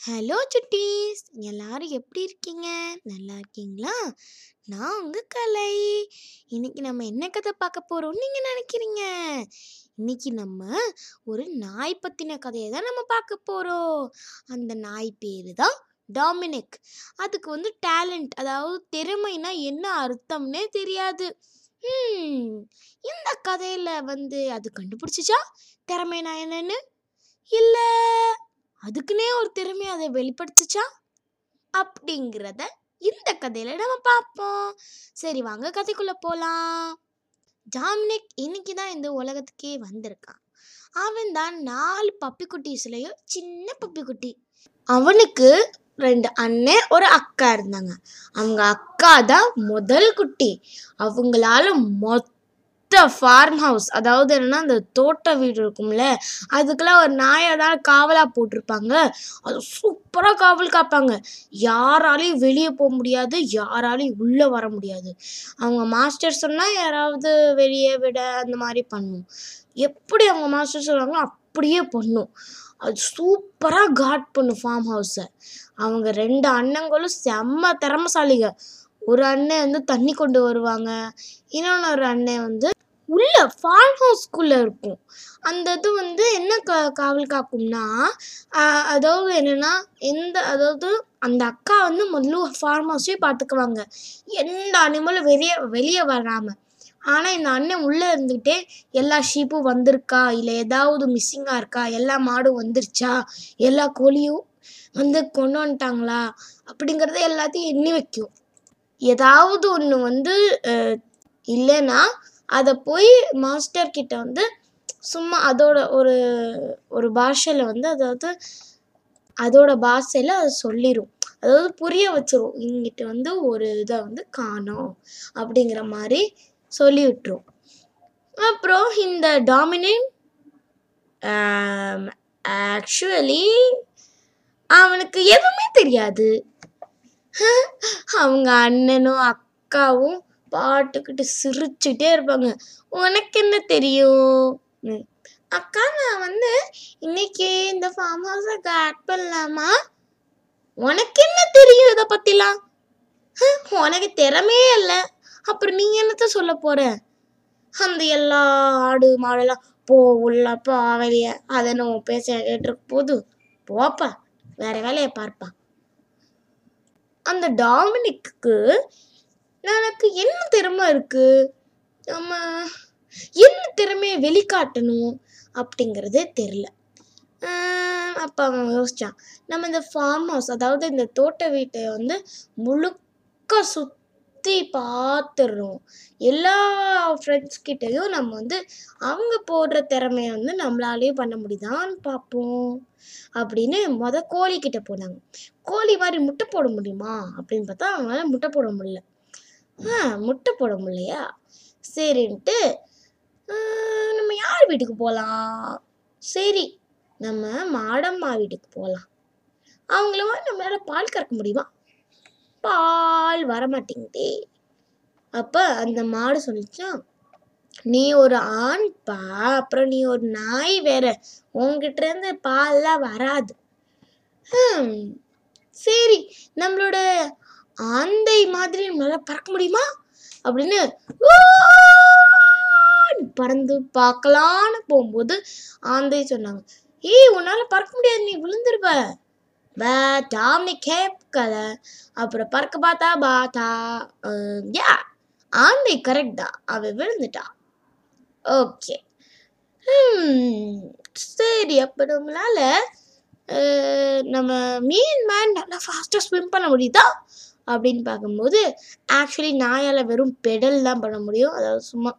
Hello சுட்டீஸ் எல்லாரும் எப்படி இருக்கீங்க? நல்லா இருக்கீங்களா? நான் உங்கள் கலை. இன்னைக்கு நம்ம என்ன கதை பார்க்க போகிறோம்னு நீங்கள் நினைக்கிறீங்க? இன்னைக்கு நம்ம ஒரு நாய் பற்றின கதையை தான் நம்ம பார்க்க போகிறோம் அந்த நாய் பேர் தான் டாமினிக். அதுக்கு வந்து டேலண்ட் அதாவது திறமைனா என்ன அர்த்தம்னே தெரியாது. இந்த கதையில் வந்து அது கண்டுபிடிச்சிச்சா? திறமைனா என்னன்னு? இல்லை. அதுக்குன்னே ஒரு திறமையை அதை வெளிப்படுத்துச்சா? அப்படிங்கிறத இந்த கதையில நம்ம பார்ப்போம். சரி வாங்க கதைக்குள்ளே போகலாம் ஜாமினிக் இன்னைக்கு தான் இந்த உலகத்துக்கே வந்திருக்கான் அவன் தான் நாலு பப்பி சின்ன பப்பி குட்டி அவனுக்கு ரெண்டு அண்ணன் ஒரு அக்கா இருந்தாங்க. அவங்க அக்கா தான் முதல் குட்டி. அவங்களால மொத்த ஃபார்ம் ஹவுஸ் அதாவது என்னன்னா அந்த தோட்ட வீடு இருக்கும்ல அதுக்கெல்லாம் ஒரு நாயை தான் காவலாக போட்டிருப்பாங்க. அது சூப்பராக காவல் காப்பாங்க. யாராலையும் வெளியே போக முடியாது யாராலையும் உள்ளே வர முடியாது. அவங்க மாஸ்டர் சொன்னால் யாராவது வெளியே விட அந்த மாதிரி பண்ணும். எப்படி அவங்க மாஸ்டர் சொல்கிறாங்களோ அப்படியே பண்ணும். அது சூப்பராக காட் பண்ணும் ஃபார்ம் ஹவுஸை அவங்க ரெண்டு அண்ணங்களும் செம்ம திறமசாலிகள் ஒரு அண்ணன் வந்து தண்ணி கொண்டு வருவாங்க. இன்னொன்று ஒரு அண்ணன் வந்து உள்ள ஃபார்ம் ஹவுஸ்க்குள்ளே இருக்கும். அந்த இது வந்து என்ன கா காவல் காக்கும்னா அதாவது என்னென்னா எந்த அதாவது அந்த அக்கா வந்து முதல்ல ஃபார்ம் ஹவுஸே பார்த்துக்குவாங்க எந்த அனிமலும் வெளியே வெளியே வராமல் ஆனால் இந்த அண்ணன் உள்ளே இருந்துக்கிட்டே எல்லா ஷீப்பும் வந்திருக்கா? இல்லை ஏதாவது மிஸ்ஸிங்காக இருக்கா? எல்லா மாடும் வந்துருச்சா? எல்லா கோழியும் வந்து கொண்டு வந்துட்டாங்களா? அப்படிங்கிறத எல்லாத்தையும் எண்ணி வைக்கும். ஏதாவது ஒன்று வந்து இல்லைன்னா அதை போய் மாஸ்டர் கிட்ட வந்து சும்மா அதோட ஒரு ஒரு பாஷையில் வந்து அதாவது அதோட பாஷையில் அது சொல்லிடும் அதாவது புரிய வச்சிரும். இங்கிட்ட வந்து ஒரு இதை வந்து காணோம் அப்படிங்கிற மாதிரி சொல்லி விட்டுரும் அப்புறம் இந்த டாமினேட் ஆக்சுவலி um, அவனுக்கு எதுவுமே தெரியாது. அவங்க அண்ணனும் அக்காவும் பாட்டுக்கிட்டு சிரிச்சுட்டே இருப்பாங்க. உனக்கு என்ன தெரியும் அக்கா நான் வந்து இன்னைக்கு இந்த ஃபார்ம் ஹவுஸை காட் பண்ணலாமா? உனக்கு என்ன தெரியும் இதை பற்றிலாம் உனக்கு திறமையே இல்லை. அப்புறம் நீ என்னத்த சொல்ல போற? அந்த எல்லா ஆடு மாடெல்லாம் போ உள்ள போ வெளிய அதை நம்ம பேச கேட்டிருக்க போது போப்பா வேற வேலையை பார்ப்பா. அந்த டாமினிக்கு எனக்கு என்ன திறமை இருக்கு? நம்ம என்ன திறமையை வெளிக்காட்டணும் அப்படிங்கிறதே தெரில அப்போ அவன் யோசித்தான் நம்ம இந்த ஃபார்ம் ஹவுஸ் அதாவது இந்த தோட்ட வீட்டை வந்து முழுக்க சுத் சுற்றி பார்த்துடுறோம் எல்லா ஃப்ரெண்ட்ஸ் கிட்டேயும் நம்ம வந்து அவங்க போடுற திறமையை வந்து நம்மளாலேயும் பண்ண முடியுதான்னு பார்ப்போம். அப்படின்னு மொதல் கோழி கிட்ட போனாங்க. கோழி மாதிரி முட்டை போட முடியுமா? அப்படின்னு பார்த்தா அவங்களால முட்டை போட முடியல. ஆ முட்டை போட முடியலையா? சரின்ட்டு நம்ம யார் வீட்டுக்கு போகலாம் சரி நம்ம மாடம்மா வீட்டுக்கு போகலாம் அவங்கள நம்மளால் பால் கறக்க முடியுமா? பால் வர மாட்டேங்குதே அப்போ அந்த மாடு சொல்லிச்சான் நீ ஒரு ஆண் பா அப்புறம் நீ ஒரு நாய் வேற. உன்கிட்ட இருந்து பால்லாம் வராது. சரி நம்மளோட ஆந்தை மாதிரி நம்மளால் பறக்க முடியுமா? அப்படின்னு பறந்து பார்க்கலான்னு போகும்போது ஆந்தை சொன்னாங்க ஏய் உன்னால் பறக்க முடியாது நீ விழுந்துருவ. பே டாம்னி கேட்கல அப்புறம் பறக்க பார்த்தா பாத்தா யா. ஆந்தை கரெக்ட் தான். அவ விழுந்துட்டா. Okay hmm. சரி அப்போ நம்மளால நம்ம மீன் மேன் நல்லா ஃபாஸ்ட்டாக ஸ்விம் பண்ண முடியுதா? அப்படின்னு பார்க்கும்போது ஆக்சுவலி நாயால் வெறும் பெடல் தான் பண்ண முடியும். அதாவது சும்மா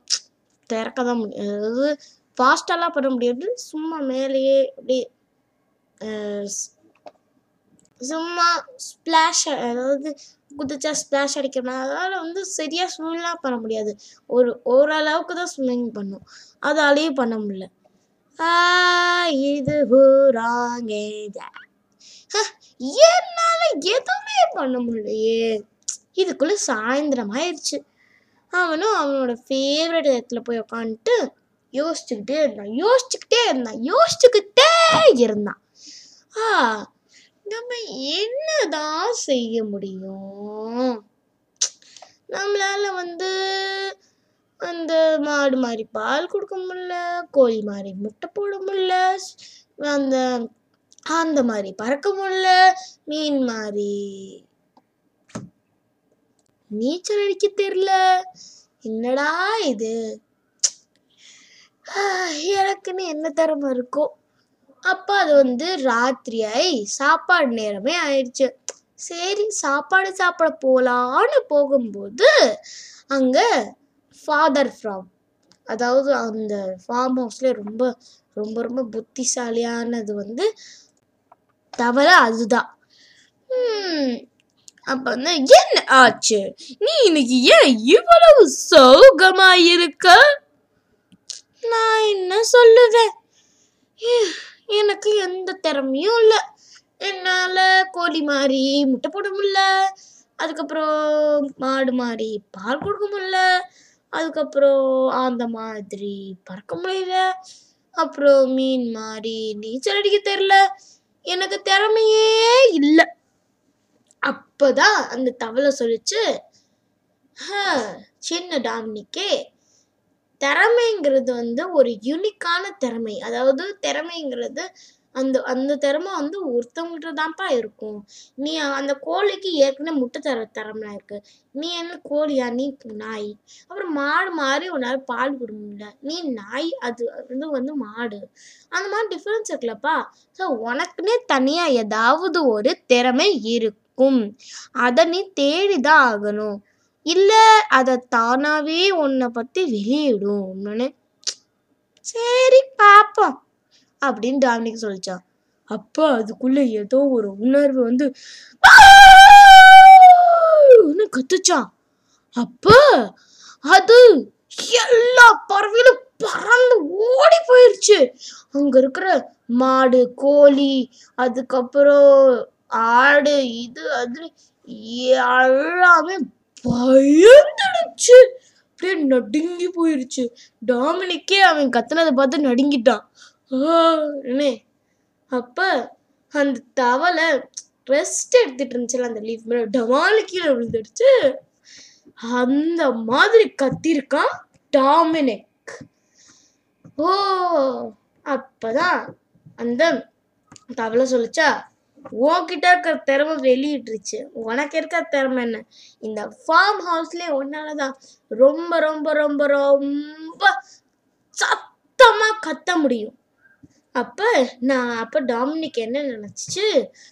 திறக்க தான் முடியும். அதாவது ஃபாஸ்ட்டாலாம் பண்ண முடியாது. சும்மா மேலேயே அப்படியே சும்மா ஸ்ப்ளாஷ் அதாவது குதிச்சா ஸ்ப்ளாஷ் அடிக்கிற மாதிரி. அதனால் வந்து சரியாக ஸ்விம்லாம் பண்ண முடியாது. ஒரு ஓரளவுக்கு தான் ஸ்விம்மிங் பண்ணும். அதாலேயும் பண்ண முடியல. ஆ, இது என்னால் எதுவுமே பண்ண முடியலையே. இதுக்குள்ளே சாயந்தரம் ஆயிடுச்சு அவனும் அவனோட ஃபேவரட் இடத்துல போய் உக்காந்துட்டு யோசிச்சுக்கிட்டே இருந்தான். யோசிச்சுக்கிட்டே இருந்தான். யோசிச்சுக்கிட்டே இருந்தான். ஆ நம்ம என்னதான் செய்ய முடியும்? நம்மளால வந்து அந்த மாடு மாதிரி பால் கொடுக்க முடியல கோழி மாதிரி முட்டை போட முடியல அந்த அந்த மாதிரி பறக்க முடியல மீன் மாதிரி நீச்சல் அடிக்க தெரியல. என்னடா இது? எனக்குன்னு என்ன திறமை இருக்கோ? அப்போ அது வந்து ராத்திரி ஆகி சாப்பாடு நேரமே ஆயிடுச்சு சரி சாப்பாடு சாப்பிட போகலான்னு போகும்போது அங்கே ஃபாதர் ஃபார்ம் அதாவது அந்த ஃபார்ம் ஹவுஸ்ல ரொம்ப ரொம்ப ரொம்ப புத்திசாலியானது வந்து தவறை அதுதான். அப்போ அப்ப வந்து என்ன ஆச்சு? நீ இன்னைக்கு ஏன் இவ்வளவு சோகமா இருக்க நான் என்ன சொல்லுவேன்? எனக்கு எந்த திறமையும் இல்லை. என்னால் கோழி மாதிரி முட்டை போட முடியல. அதுக்கப்புறம் மாடு மாதிரி பால் கொடுக்க முடியல. அதுக்கப்புறம் அந்த மாதிரி பறக்க முடியல. அப்புறம் மீன் மாதிரி நீச்சல் அடிக்க தெரியல. எனக்கு திறமையே இல்லை. அப்போதான் அந்த தவளை சொல்லிச்சு சின்ன டாமினிக்கே திறமைங்கிறது வந்து ஒரு யூனிக்கான திறமை. அதாவது திறமைங்கிறது அந்த அந்த திறமை வந்து ஒருத்தவங்ககிட்ட தான்ப்பா இருக்கும். நீ அந்த கோழிக்கு ஏற்கனவே முட்டை தர திறமை இருக்கு. நீ என்ன கோழியா? நீ நாய். அப்புறம் மாடு மாதிரி உன்னால பால் கொடுக்க முடியல நீ நாய் அது வந்து வந்து மாடு. அந்த மாதிரி டிஃப்ரென்ஸ் இருக்குல்லப்பா. ஸோ உனக்குன்னே தனியாக ஏதாவது ஒரு திறமை இருக்கும். அதை நீ தேடிதான் ஆகணும். இல்லை அதை தானாகவே உன்னை பற்றி வெளியிடும் உடனே சரி பாப்போம் அப்படின்னு டாமினிக் சொல்லிச்சான் அப்போ அதுக்குள்ளே ஏதோ ஒரு உணர்வு வந்து கத்துச்சான் அப்போ அது எல்லா பறவையிலும் பறந்து ஓடி போயிருச்சு. அங்க இருக்கிற மாடு கோழி அதுக்கப்புறம் ஆடு இது அது எல்லாமே பயந்துடுச்சு. அப்படியே நடுங்கி போயிருச்சு. டாமினிக்கே அவன் கத்துனதை பார்த்து நடுங்கிட்டான். ஆனே அப்ப அந்த தவளை ரெஸ்ட் எடுத்துட்டு இருந்துச்சுல அந்த லீஃப் மேல? டமாலு கீழே விழுந்துடுச்சு. அந்த மாதிரி கத்திருக்கான் டாமினிக். ஓ அப்பதான் அந்த தவளை சொல்லுச்சா? உன்கிட்ட இருக்கிற திறமை வெளியிட்டுருச்சு. உனக்கு இருக்கிற திறமை என்ன? இந்த ஃபார்ம் ஹவுஸ்லேயே ஒன்னால தான் ரொம்ப ரொம்ப ரொம்ப ரொம்ப சத்தமாக கத்த முடியும். அப்போ நான் அப்போ டாமினிக் என்ன நினச்சிச்சு?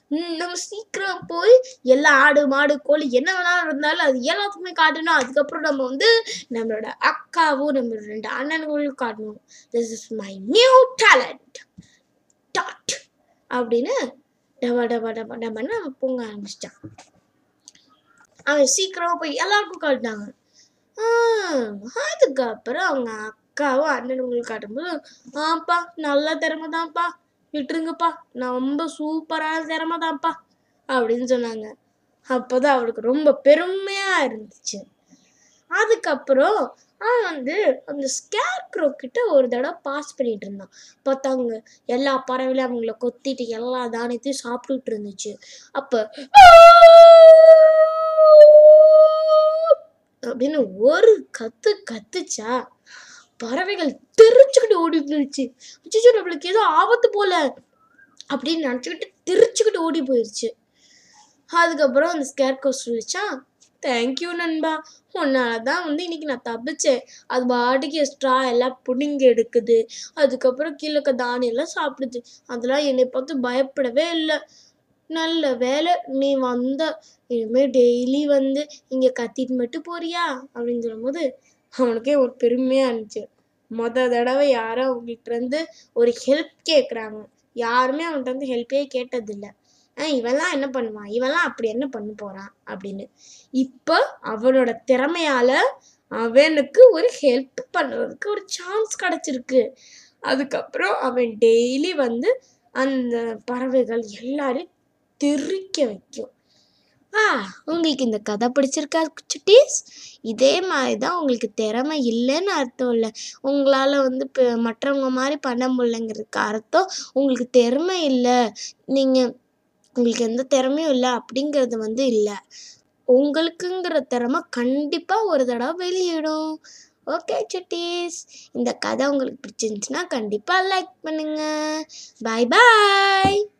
நம்ம சீக்கிரம் போய் எல்லா ஆடு மாடு கோழி என்ன வேணாலும் இருந்தாலும் அது எல்லாத்துக்குமே காட்டணும். அதுக்கப்புறம் நம்ம வந்து நம்மளோட அக்காவும் நம்மளோட ரெண்டு அண்ணன்களும் காட்டணும். This is my new talent dad அப்படின்னு டபா டபா டபா டபான்னு அவன் பொங்க ஆரம்பிச்சிட்டான் அவன் சீக்கிரமா போய் எல்லாருக்கும் காட்டினாங்க ஆஹ், அதுக்கப்புறம் அவங்க அக்காவும் அண்ணனுங்களுக்கு காட்டும்போது ஆப்பா நல்ல திறமை தான்ப்பா விட்டுருங்கப்பா நான் ரொம்ப சூப்பரான திறமை தான்ப்பா அப்படின்னு சொன்னாங்க அப்போதான் அவளுக்கு ரொம்ப பெருமையா இருந்துச்சு அதுக்கப்புறம் அவன் வந்து அந்த ஸ்கேர் கிட்ட ஒரு தடவை பாஸ் பண்ணிட்டு இருந்தான். பார்த்தாங்க எல்லா பறவையிலும் அவங்கள கொத்திட்டு எல்லா தானியத்தையும் சாப்பிட்டுட்டு இருந்துச்சு. அப்ப அப்படின்னு ஒரு கத்து கத்துச்சா பறவைகள் தெரிச்சுக்கிட்டு ஓடி போயிடுச்சு அச்சோ நம்மளுக்கு ஏதோ ஆபத்து போல அப்படின்னு நினச்சிக்கிட்டு தெரிச்சுக்கிட்டு ஓடி போயிடுச்சு அதுக்கப்புறம் அந்த ஸ்கேர்கோ சொல்லிச்சான் தேங்க்யூ நண்பா. உன்னால தான் வந்து இன்னைக்கு நான் தப்பிச்சேன். அது பாட்டுக்கு எக்ஸ்ட்ரா எல்லாம் புடுங்கி எடுக்குது. அதுக்கப்புறம் கீழே இருக்க தானியம் எல்லாம் சாப்பிடுது. அதெல்லாம் என்னை பார்த்து பயப்படவே இல்லை. நல்ல வேலை நீ வந்த இனிமேல் டெய்லி வந்து இங்கே கத்திட்டு மட்டும் போறியா? அப்படின்னு சொல்லும்போது அவனுக்கே ஒரு பெருமையாக இருந்துச்சு. மொத தடவை யாரோ அவங்ககிட்ட இருந்து ஒரு ஹெல்ப் கேட்குறாங்க யாருமே அவன்கிட்ட வந்து ஹெல்ப்பே கேட்டதில்லை. ஆ இவன்லாம் என்ன பண்ணுவான் இவன்லாம் அப்படி என்ன பண்ண போறான் அப்படின்னு. இப்போ அவனோட திறமையால அவனுக்கு ஒரு ஹெல்ப் பண்ணுறதுக்கு ஒரு சான்ஸ் கிடச்சிருக்கு. அதுக்கப்புறம் அவன் டெய்லி வந்து அந்த பறவைகள் எல்லாரையும் தெரிக்க வைக்கும். ஆ உங்களுக்கு இந்த கதை பிடிச்சிருக்கா சுட்டீஸ் இதே மாதிரி தான் உங்களுக்கு திறமை இல்லைன்னு அர்த்தம் இல்லை. உங்களால் வந்து இப்போ மற்றவங்க மாதிரி பண்ண முடியலங்கிறதுக்கு அர்த்தம். உங்களுக்கு திறமை இல்லை. நீங்கள் உங்களுக்கு எந்த திறமையும் இல்லை அப்படிங்கிறது வந்து இல்லை. உங்களுக்குங்கிற திறமை கண்டிப்பாக ஒரு தடவை வெளியிடும். ஓகே சுட்டீஸ். இந்த கதை உங்களுக்கு பிடிச்சிருந்துச்சுன்னா கண்டிப்பாக லைக் பண்ணுங்கள் பாய் பாய்